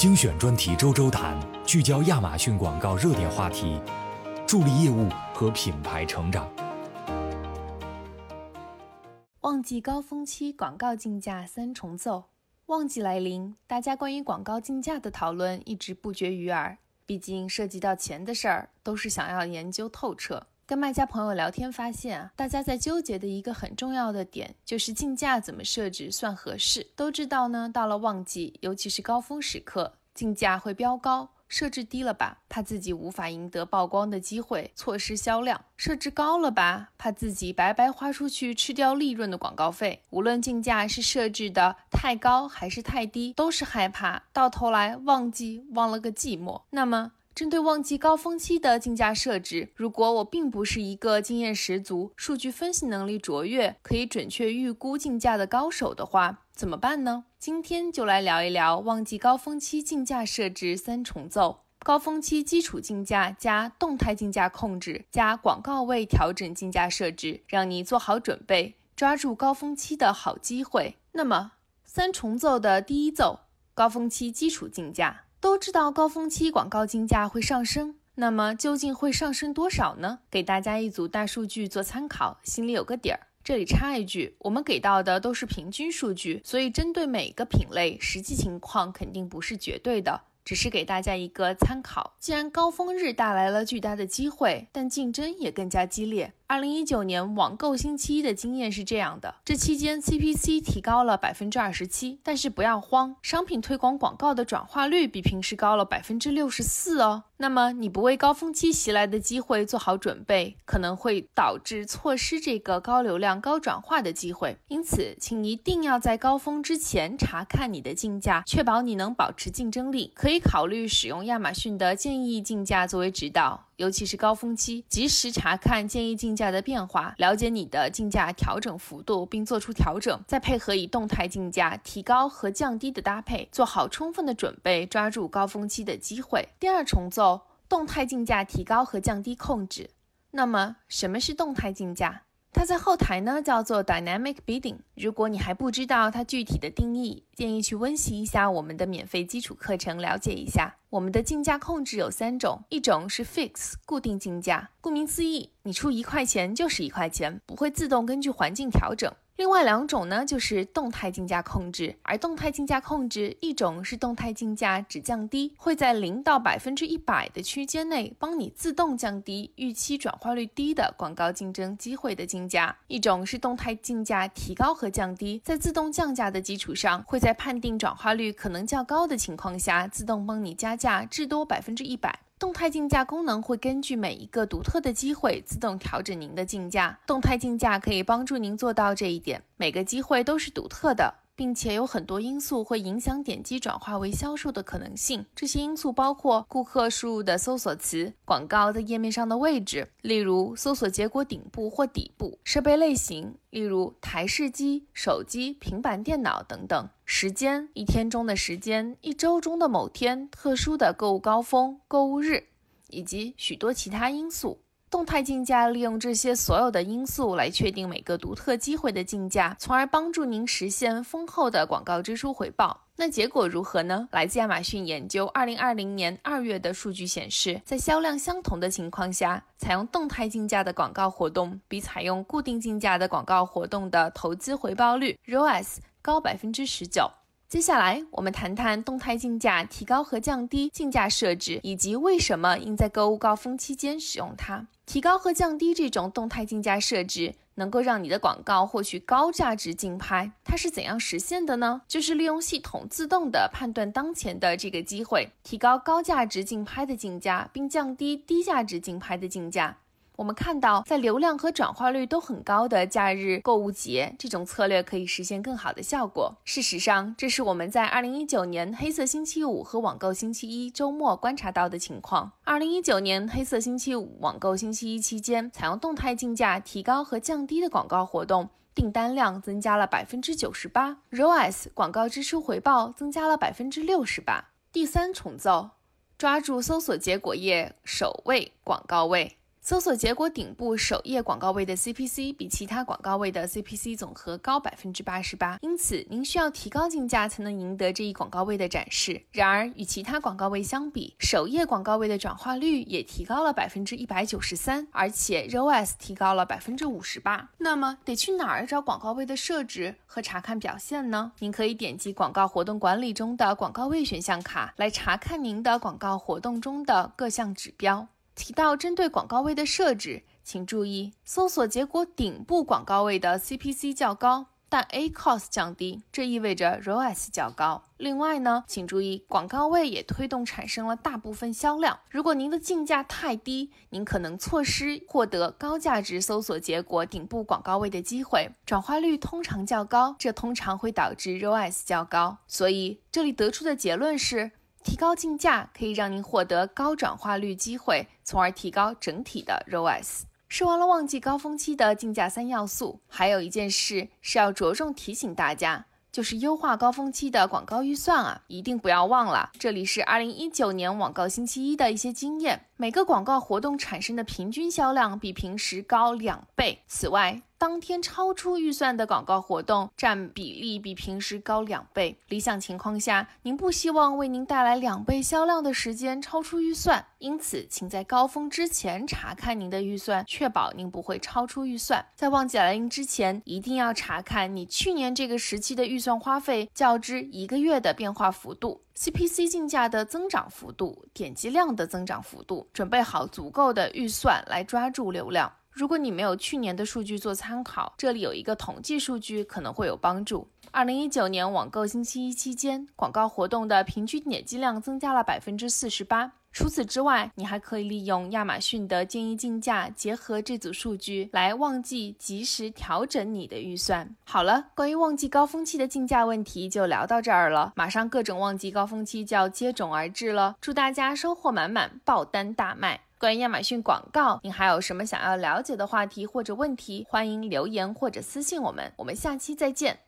精选专题周周谈，聚焦亚马逊广告热点话题，助力业务和品牌成长。旺季高峰期广告竞价三重奏，旺季来临，大家关于广告竞价的讨论一直不绝于耳。毕竟涉及到钱的事儿，都是想要研究透彻。跟卖家朋友聊天发现啊，大家在纠结的一个很重要的点，就是竞价怎么设置算合适。都知道呢，到了旺季，尤其是高峰时刻，竞价会飙高。设置低了吧，怕自己无法赢得曝光的机会，错失销量；设置高了吧，怕自己白白花出去吃掉利润的广告费。无论竞价是设置的太高还是太低，都是害怕到头来旺季忘了个寂寞。那么，针对旺季高峰期的竞价设置，如果我并不是一个经验十足、数据分析能力卓越、可以准确预估竞价的高手的话，怎么办呢？今天就来聊一聊旺季高峰期竞价设置三重奏：高峰期基础竞价加动态竞价控制加广告位调整竞价设置，让你做好准备，抓住高峰期的好机会。那么，三重奏的第一奏，高峰期基础竞价。都知道高峰期广告竞价会上升，那么究竟会上升多少呢？给大家一组大数据做参考，心里有个底儿。这里插一句，我们给到的都是平均数据，所以针对每个品类，实际情况肯定不是绝对的。只是给大家一个参考。既然高峰日带来了巨大的机会，但竞争也更加激烈。二零一九年网购星期一的经验是这样的：这期间 CPC 提高了百分之二十七，但是不要慌，商品推广广告的转化率比平时高了百分之六十四哦。那么你不为高峰期袭来的机会做好准备，可能会导致错失这个高流量、高转化的机会。因此，请一定要在高峰之前查看你的竞价，确保你能保持竞争力。可以考虑使用亚马逊的建议竞价作为指导。尤其是高峰期，及时查看建议竞价的变化，了解你的竞价调整幅度，并做出调整，再配合以动态竞价提高和降低的搭配，做好充分的准备，抓住高峰期的机会。第二重奏，动态竞价提高和降低控制。那么，什么是动态竞价？它在后台呢叫做 Dynamic Bidding。如果你还不知道它具体的定义，建议去温习一下我们的免费基础课程，了解一下。我们的竞价控制有三种，一种是 Fix 固定竞价，顾名思义，你出一块钱就是一块钱，不会自动根据环境调整。另外两种呢，就是动态竞价控制。而动态竞价控制，一种是动态竞价只降低，会在零到百分之一百的区间内帮你自动降低预期转化率低的广告竞争机会的竞价；一种是动态竞价提高和降低，在自动降价的基础上，会在判定转化率可能较高的情况下，自动帮你加价至多百分之一百。动态竞价功能会根据每一个独特的机会自动调整您的竞价。动态竞价可以帮助您做到这一点。每个机会都是独特的。并且有很多因素会影响点击转化为销售的可能性。这些因素包括顾客输入的搜索词、广告在页面上的位置，例如搜索结果顶部或底部；设备类型，例如台式机、手机、平板电脑等等；时间，一天中的时间，一周中的某天，特殊的购物高峰、购物日，以及许多其他因素。动态竞价利用这些所有的因素来确定每个独特机会的竞价，从而帮助您实现丰厚的广告支出回报。那结果如何呢？来自亚马逊研究二零二零年二月的数据显示，在销量相同的情况下，采用动态竞价的广告活动比采用固定竞价的广告活动的投资回报率 ROAS 高百分之十九。接下来，我们谈谈动态竞价提高和降低竞价设置，以及为什么应在购物高峰期间使用它。提高和降低这种动态竞价设置，能够让你的广告获取高价值竞拍。它是怎样实现的呢？就是利用系统自动的判断当前的这个机会，提高高价值竞拍的竞价，并降低低价值竞拍的竞价。我们看到，在流量和转化率都很高的假日购物节，这种策略可以实现更好的效果。事实上，这是我们在二零一九年黑色星期五和网购星期一周末观察到的情况。二零一九年黑色星期五、网购星期一期间，采用动态竞价提高和降低的广告活动，订单量增加了百分之九十八，ROAS 广告支出回报增加了百分之六十八。第三重奏，抓住搜索结果页首位广告位。搜索结果顶部首页广告位的 CPC 比其他广告位的 CPC 总和高百分之八十八，因此您需要提高竞价才能赢得这一广告位的展示。然而，与其他广告位相比，首页广告位的转化率也提高了百分之一百九十三，而且 ROAS 提高了百分之五十八。那么，得去哪儿找广告位的设置和查看表现呢？您可以点击广告活动管理中的广告位选项卡来查看您的广告活动中的各项指标。提到针对广告位的设置，请注意，搜索结果顶部广告位的 CPC 较高，但 A Cost 降低，这意味着 ROAS 较高。另外呢，请注意，广告位也推动产生了大部分销量。如果您的竞价太低，您可能错失获得高价值搜索结果顶部广告位的机会。转化率通常较高，这通常会导致 ROAS 较高。所以这里得出的结论是。提高竞价可以让您获得高转化率机会，从而提高整体的 ROAS。说完了旺季高峰期的竞价三要素，还有一件事是要着重提醒大家，就是优化高峰期的广告预算啊，一定不要忘了。这里是二零一九年网告星期一的一些经验，每个广告活动产生的平均销量比平时高两倍。此外，当天超出预算的广告活动占比例比平时高两倍。理想情况下，您不希望为您带来两倍销量的时间超出预算，因此，请在高峰之前查看您的预算，确保您不会超出预算。在旺季来临之前，一定要查看你去年这个时期的预算花费较之一个月的变化幅度、CPC 竞价的增长幅度、点击量的增长幅度，准备好足够的预算来抓住流量。如果你没有去年的数据做参考，这里有一个统计数据可能会有帮助。二零一九年网购星期一期间，广告活动的平均点击量增加了百分之四十八。除此之外，你还可以利用亚马逊的建议竞价，结合这组数据来旺季及时调整你的预算。好了，关于旺季高峰期的竞价问题就聊到这儿了。马上各种旺季高峰期就要接踵而至了，祝大家收获满满，爆单大卖！关于亚马逊广告，你还有什么想要了解的话题或者问题？欢迎留言或者私信我们。我们下期再见。